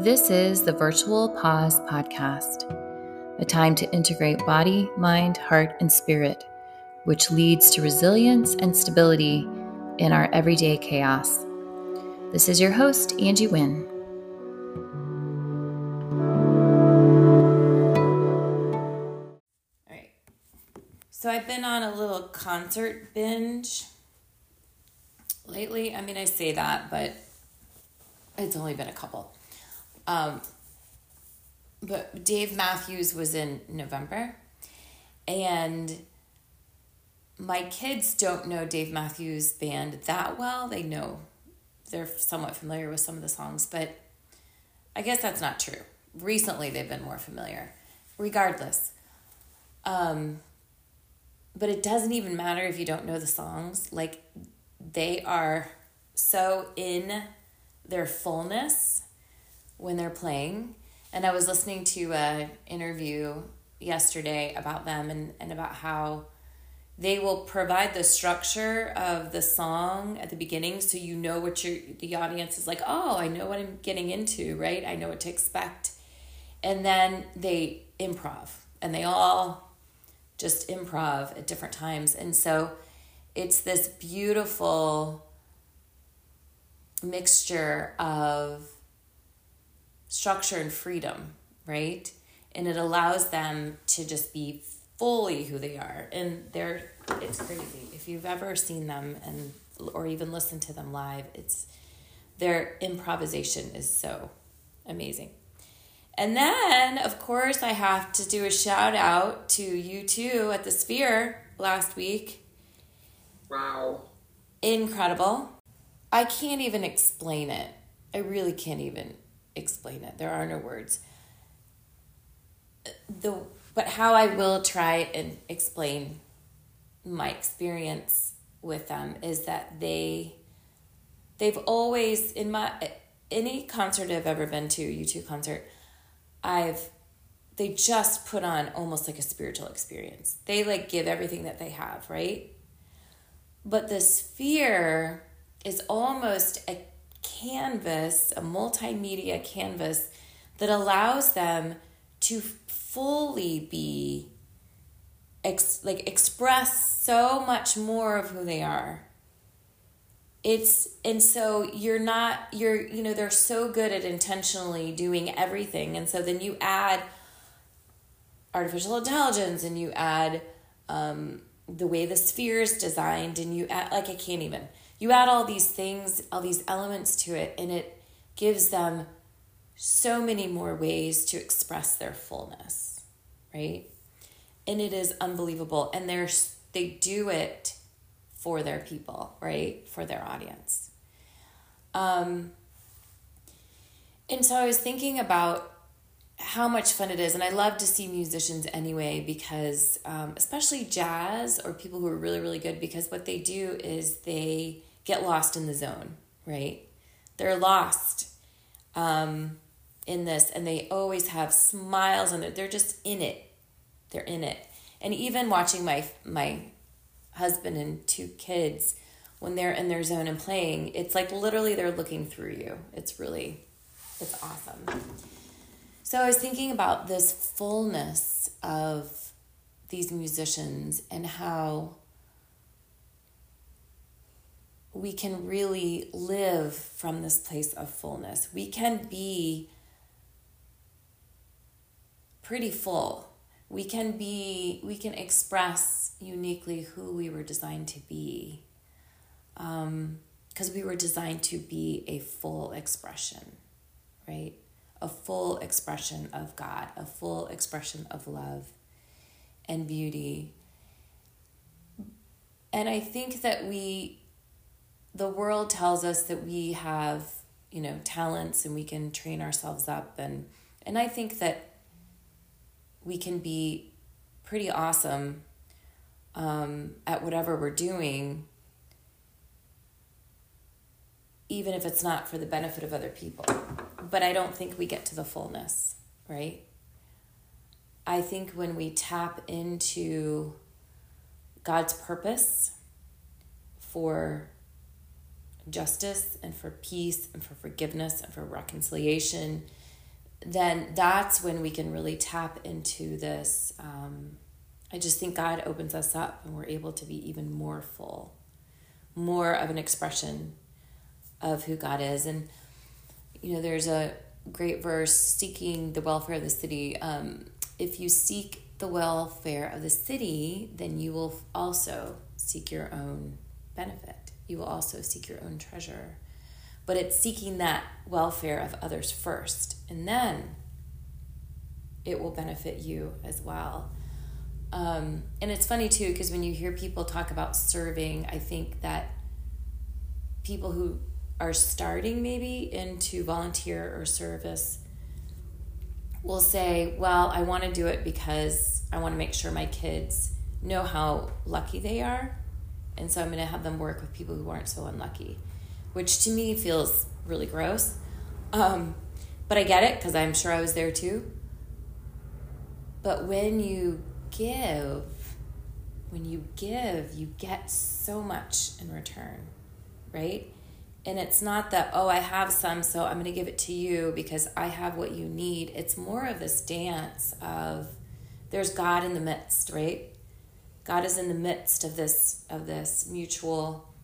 This is the Virtual Pause Podcast, a time to integrate body, mind, heart, and spirit, which leads to resilience and stability in our everyday chaos. This is your host, Angie Winn. All right. So I've been on a little concert binge lately. I mean, I say that, but it's only been a couple. Um, but Dave Matthews was in November, and my kids don't know Dave Matthews Band that well. They know they're somewhat familiar with some of the songs, but I guess that's not true. Recently, they've been more familiar. Regardless, um, but it doesn't even matter if you don't know the songs. Like they are so in their fullness when they're playing. And I was listening to an interview yesterday about them and, and about how they will provide the structure of the song at the beginning so you know what your the audience is like oh i know what i'm getting into right? I know what to expect. And then they improv and they all just improv at different times. And so it's this beautiful mixture of structure and freedom, right? And it allows them to just be fully who they are. And they're it's crazy. If you've ever seen them and or even listened to them live, it's their improvisation is so amazing. And then, of course, I have to do a shout out to U2 at the Sphere last week. Wow. Incredible. I can't even explain it. I really can't even explain it. There are no words. The but how I will try and explain my experience with them is that they they've always in my any concert I've ever been to, U2 concert, I've they just put on almost like a spiritual experience. They like give everything that they have, right? But the sphere is almost a canvas, a multimedia canvas that allows them to fully be ex- like express so much more of who they are. It's and so you're not you're you know they're so good at intentionally doing everything. And so then you add artificial intelligence and you add um, the way the sphere is designed and you add like i can't even you add all these things, all these elements to it, and it gives them so many more ways to express their fullness, right? And it is unbelievable. And they're, they do it for their people, right? For their audience. Um, and so I was thinking about how much fun it is. And I love to see musicians anyway, because um, especially jazz or people who are really, really good, because what they do is they get lost in the zone, right? They're lost um, in this and they always have smiles on it. They're just in it. They're in it. And even watching my my husband and two kids when they're in their zone and playing, it's like literally they're looking through you. It's really it's awesome. So I was thinking about this fullness of these musicians and how we can really live from this place of fullness. We can be pretty full. We can be, we can express uniquely who we were designed to be. Because um, we were designed to be a full expression, right? A full expression of God, a full expression of love and beauty. And I think that we the world tells us that we have you know talents and we can train ourselves up and and I think that we can be pretty awesome um, at whatever we're doing even if it's not for the benefit of other people. But I don't think we get to the fullness right? I think when we tap into God's purpose for justice and for peace and for forgiveness and for reconciliation then that's when we can really tap into this. Um, I just think God opens us up and we're able to be even more full, more of an expression of who God is. And, you know, there's a great verse seeking the welfare of the city. Um, if you seek the welfare of the city, then you will also seek your own benefit. You will also seek your own treasure. But it's seeking that welfare of others first, and then it will benefit you as well. Um, and it's funny too, because when you hear people talk about serving, I think that people who are starting maybe into volunteer or service will say, Well, I want to do it because I want to make sure my kids know how lucky they are. And so I'm going to have them work with people who aren't so unlucky, which to me feels really gross. Um, but I get it because I'm sure I was there too. But when you give, when you give, you get so much in return, right? And it's not that, oh, I have some, so I'm going to give it to you because I have what you need. It's more of this dance of there's God in the midst, right? God is in the midst of this of this mutual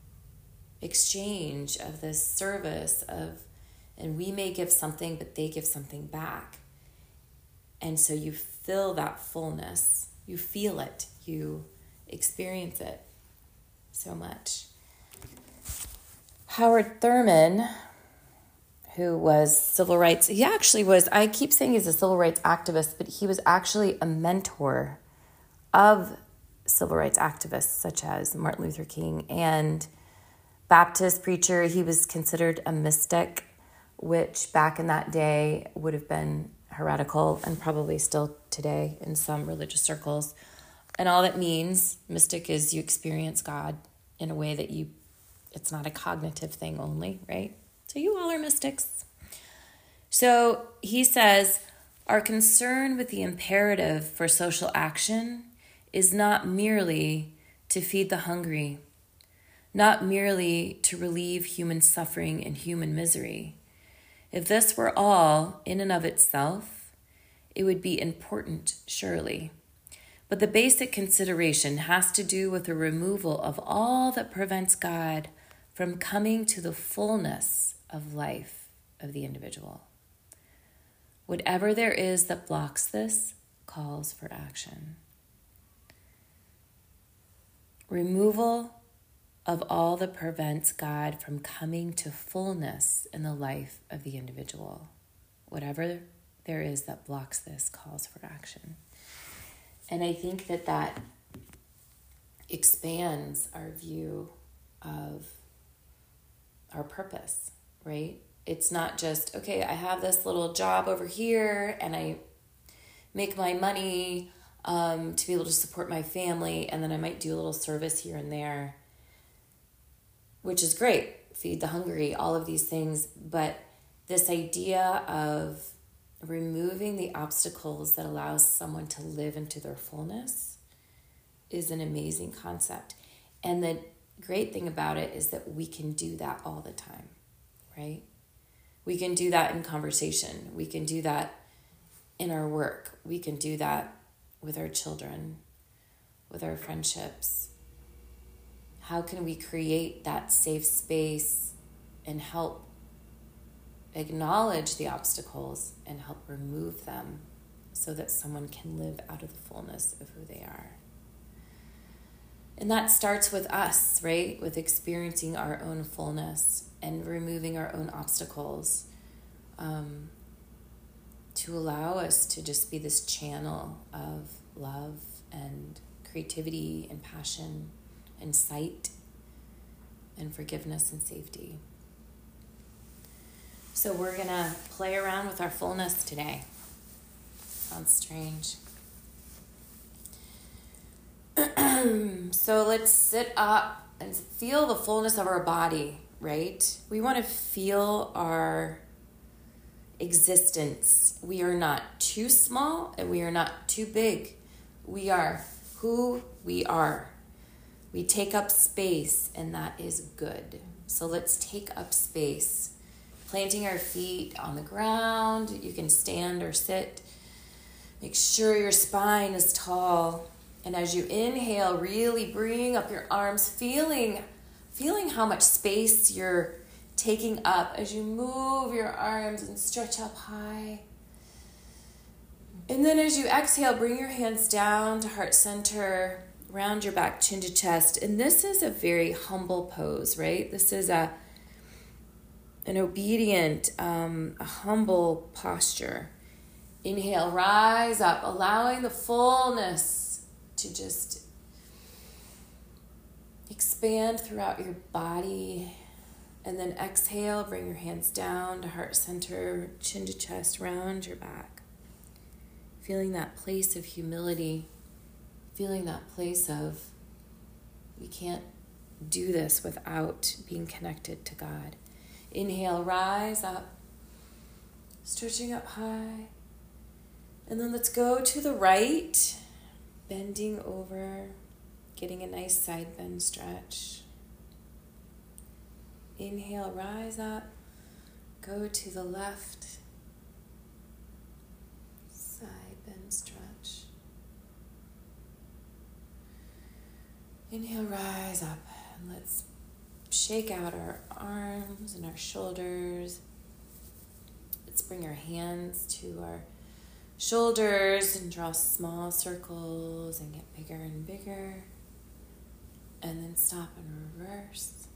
exchange of this service of and we may give something but they give something back. And so you feel that fullness. You feel it. You experience it so much. Howard Thurman, who was civil rights, he actually was, I keep saying he's a civil rights activist, but he was actually a mentor of civil rights activists such as Martin Luther King and Baptist preacher. He was considered a mystic, which back in that day would have been heretical and probably still today in some religious circles. And all that means, mystic, is you experience God in a way that you it's not a cognitive thing only, right? So you all are mystics. So he says, our concern with the imperative for social action is not merely to feed the hungry, not merely to relieve human suffering and human misery. If this were all in and of itself, it would be important, surely. But the basic consideration has to do with the removal of all that prevents God from coming to the fullness of life of the individual. Whatever there is that blocks this calls for action. Removal of all that prevents God from coming to fullness in the life of the individual. Whatever there is that blocks this calls for action. And I think that that expands our view of our purpose, right? It's not just, okay, I have this little job over here and I make my money um, to be able to support my family, and then I might do a little service here and there, which is great. Feed the hungry, all of these things. But this idea of removing the obstacles that allows someone to live into their fullness is an amazing concept. And the great thing about it is that we can do that all the time, right? We can do that in conversation. We can do that in our work. We can do that with our children, with our friendships. How can we create that safe space and help acknowledge the obstacles and help remove them so that someone can live out of the fullness of who they are? And that starts with us, right? With experiencing our own fullness and removing our own obstacles um, to allow us to just be this channel of love and creativity and passion and sight and forgiveness and safety. So, we're going to play around with our fullness today. Sounds strange. so let's sit up and feel the fullness of our body, right? We want to feel our existence. We are not too small and we are not too big. We are who we are. We take up space, and that is good. So let's take up space planting our feet on the ground. You can stand or sit. Make sure your spine is tall. And as you inhale, really bring up your arms, feeling feeling how much space you're taking up as you move your arms and stretch up high. And then as you exhale, bring your hands down to heart center, round your back, chin to chest. And this is a very humble pose, right? This is a an obedient, um, a humble posture. Inhale, rise up, allowing the fullness to just expand throughout your body. And then exhale, bring your hands down to heart center, chin to chest, round your back. Feeling that place of humility, feeling that place of we can't do this without being connected to God. Inhale, rise up, stretching up high. And then let's go to the right, bending over, getting a nice side bend stretch. Inhale, rise up, go to the left, side bend stretch. Inhale, rise up, and let's shake out our arms and our shoulders. Let's bring our hands to our shoulders and draw small circles and get bigger and bigger. And then stop and reverse.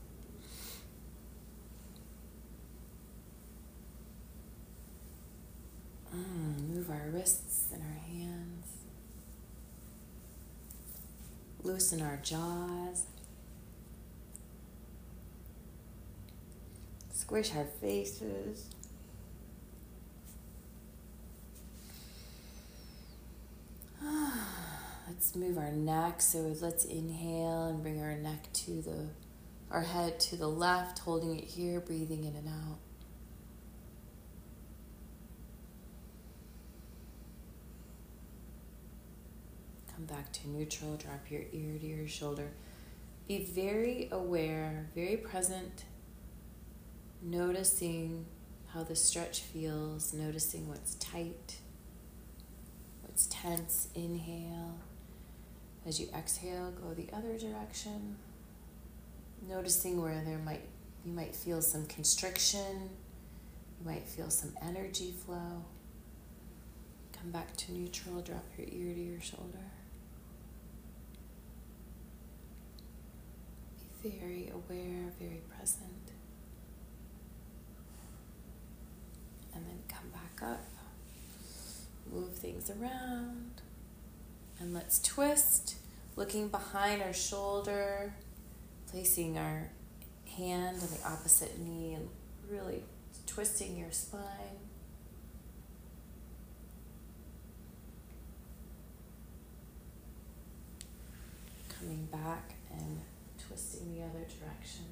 Mm, move our wrists and our hands. Loosen our jaws. Squish our faces. Let's move our neck. So let's inhale and bring our neck to the, our head to the left, holding it here, breathing in and out. Back to neutral, drop your ear to your shoulder. Be very aware, very present, noticing how the stretch feels, noticing what's tight, what's tense. Inhale. As you exhale, go the other direction. Noticing where there might you might feel some constriction, you might feel some energy flow. Come back to neutral, drop your ear to your shoulder. Be very aware, very present. And then come back up. Move things around. And let's twist, looking behind our shoulder, placing our hand on the opposite knee and really twisting your spine. Coming back and twisting the other direction.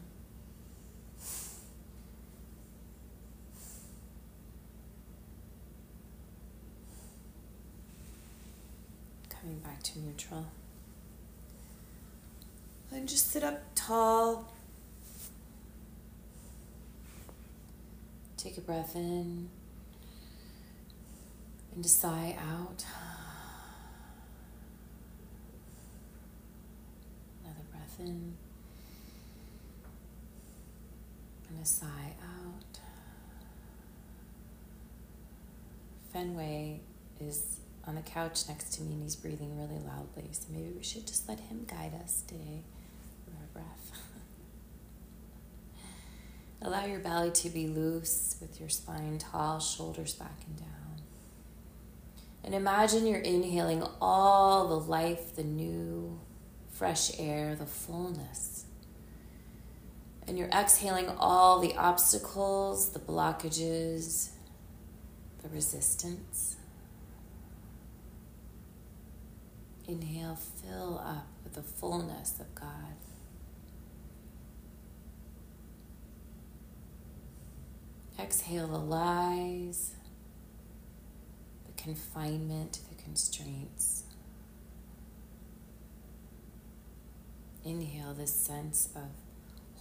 coming back to neutral. And just sit up tall. Take a breath in and a sigh out. Another breath in a sigh out. Fenway is on the couch next to me and he's breathing really loudly. So maybe we should just let him guide us today with our breath. Allow your belly to be loose with your spine tall, shoulders back and down. And imagine you're inhaling all the life, the new, fresh air, the fullness. And you're exhaling all the obstacles, the blockages, the resistance. Inhale, fill up with the fullness of God. Exhale the lies, the confinement, the constraints. Inhale this sense of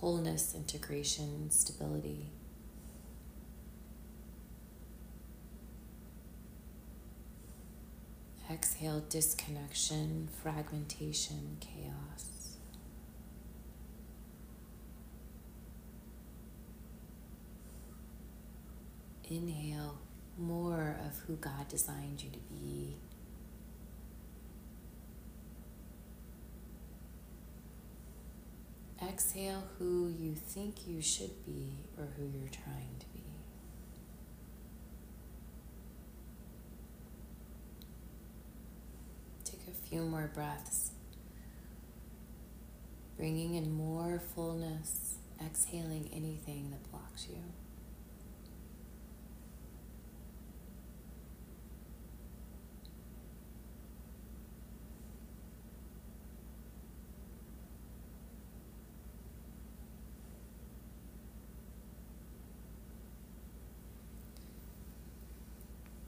wholeness, integration, stability. Exhale, disconnection, fragmentation, chaos. Inhale, more of who God designed you to be. Exhale who you think you should be or who you're trying to be. Take a few more breaths, bringing in more fullness, exhaling anything that blocks you.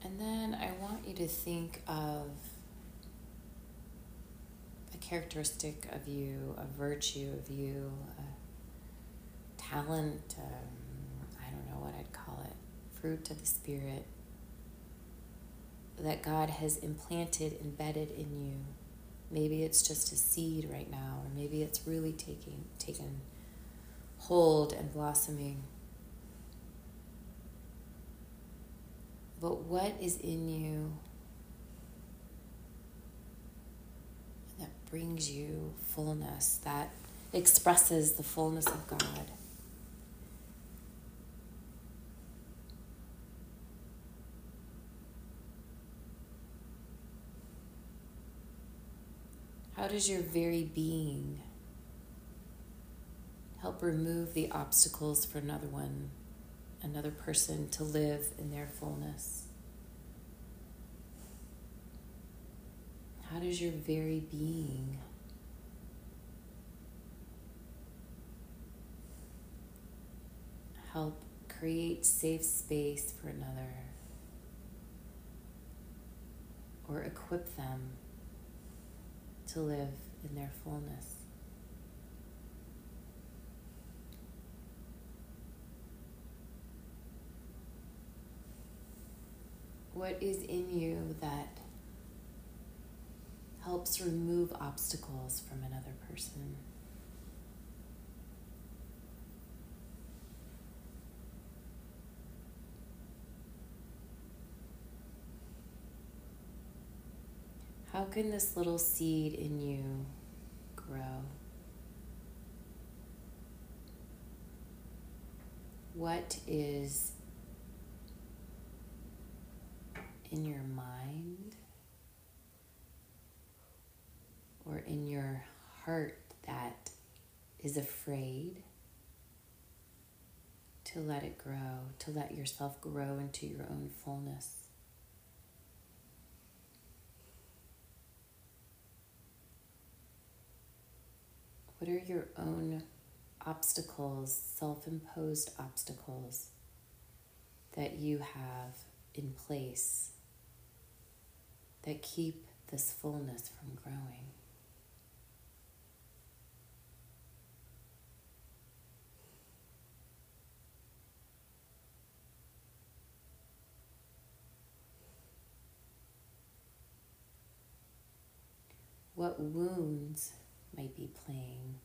And then I want you to think of a characteristic of you, a virtue of you, a talent, um, I don't know what I'd call it, fruit of the Spirit that God has implanted, embedded in you. Maybe it's just a seed right now, or maybe it's really taking taken hold and blossoming. But what is in you that brings you fullness, that expresses the fullness of God? How does your very being help remove the obstacles for another one? another person to live in their fullness? How does your very being help create safe space for another or equip them to live in their fullness? what is in you that helps remove obstacles from another person. How can this little seed in you grow? What is in your mind or in your heart that is afraid to let it grow, to let yourself grow into your own fullness. What are your own obstacles, self imposed obstacles that you have in place that keep this fullness from growing. What wounds might be playing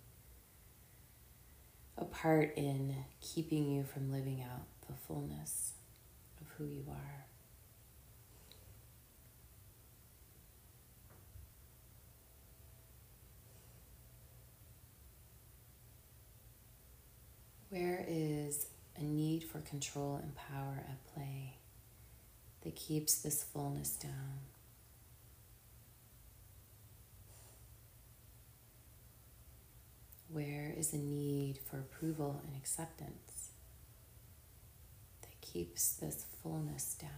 a part in keeping you from living out the fullness of who you are? Where is a need for control and power at play that keeps this fullness down? Where is a need for approval and acceptance that keeps this fullness down?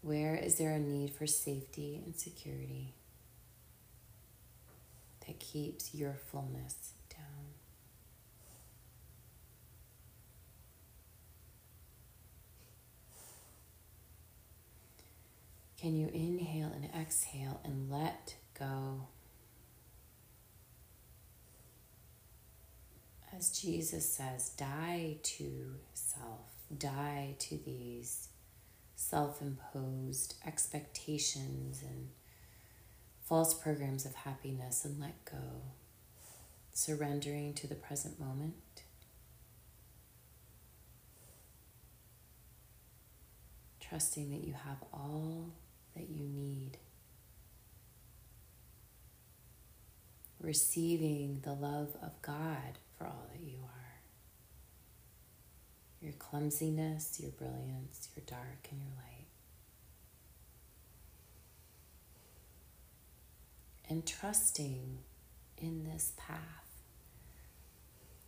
Where is there a need for safety and security that keeps your fullness down? Can you inhale and exhale and let go? As Jesus says, die to self, die to these self imposed expectations and false programs of happiness and let go, surrendering to the present moment. Trusting that you have all that you need. Receiving the love of God for all that you are your clumsiness, your brilliance, your dark, and your light. And trusting in this path,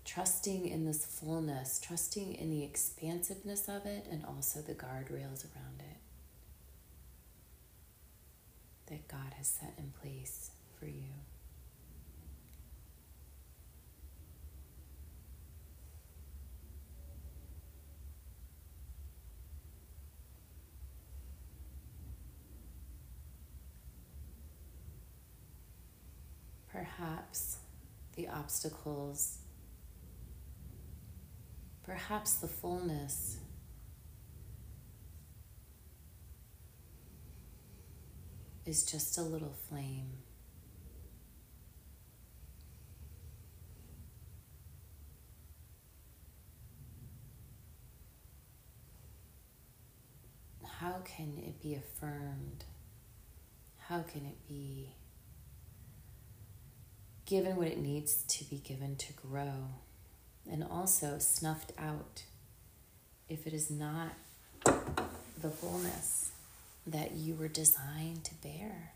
trusting in this fullness, trusting in the expansiveness of it, and also the guardrails around it that God has set in place for you. perhaps the obstacles, perhaps the fullness. Is just a little flame. How can it be affirmed? How can it be given what it needs to be given to grow, and also snuffed out if it is not the fullness that you were designed to bear.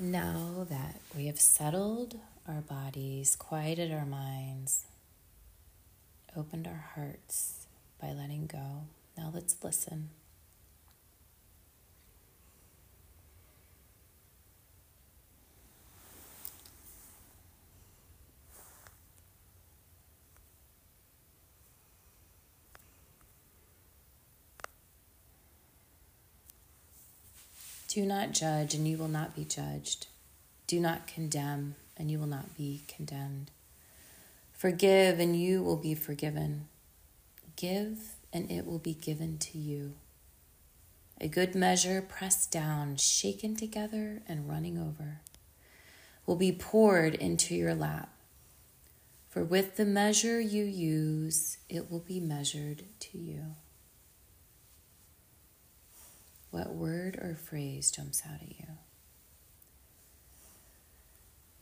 Now that we have settled our bodies, quieted our minds, opened our hearts by letting go, now let's listen. Do not judge, and you will not be judged. Do not condemn, and you will not be condemned. Forgive, and you will be forgiven. Give, and it will be given to you. A good measure, pressed down, shaken together, and running over, will be poured into your lap. For with the measure you use, it will be measured to you. What word or phrase jumps out at you?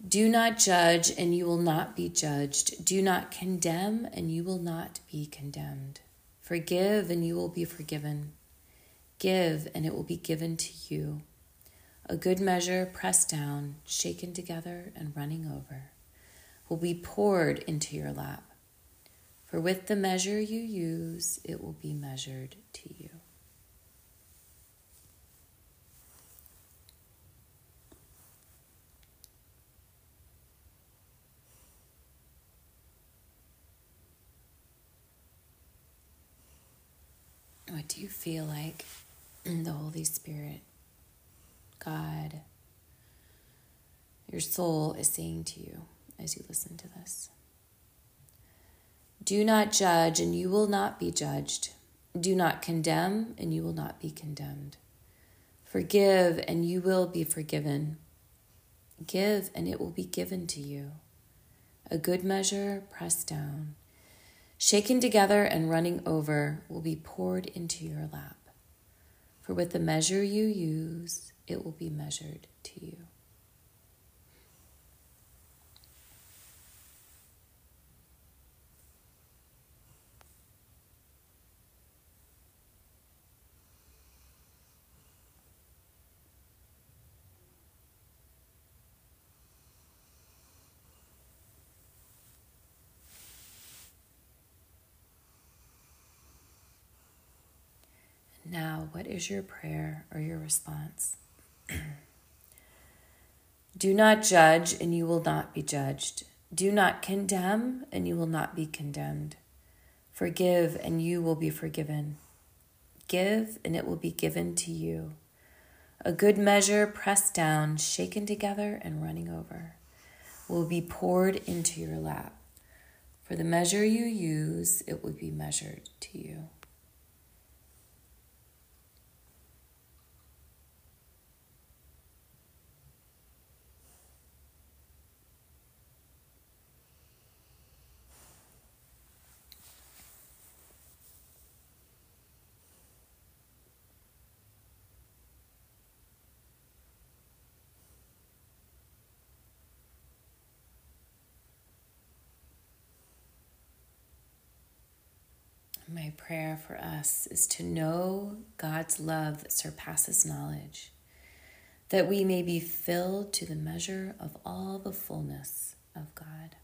Do not judge, and you will not be judged. Do not condemn, and you will not be condemned. Forgive, and you will be forgiven. Give, and it will be given to you. A good measure, pressed down, shaken together, and running over, will be poured into your lap. For with the measure you use, it will be measured to you. What do you feel like the Holy Spirit, God, your soul is saying to you as you listen to this? Do not judge, and you will not be judged. Do not condemn, and you will not be condemned. Forgive, and you will be forgiven. Give, and it will be given to you. A good measure, pressed down shaken together and running over, will be poured into your lap. For with the measure you use, it will be measured to you. Now, what is your prayer or your response? Do not judge, and you will not be judged. Do not condemn, and you will not be condemned. Forgive, and you will be forgiven. Give, and it will be given to you. A good measure, pressed down, shaken together, and running over, will be poured into your lap. For the measure you use, it will be measured to you. My prayer for us is to know God's love that surpasses knowledge, that we may be filled to the measure of all the fullness of God.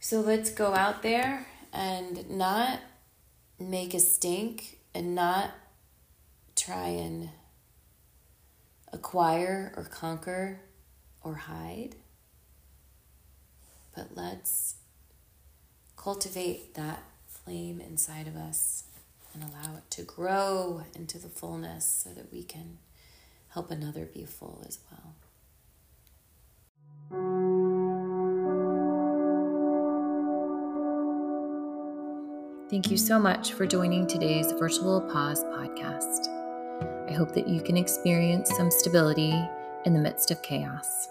So let's go out there and not make a stink and not try and acquire or conquer or hide but let's cultivate that flame inside of us and allow it to grow into the fullness so that we can help another be full as well. Thank you so much for joining today's Virtual Pause podcast. I hope that you can experience some stability in the midst of chaos.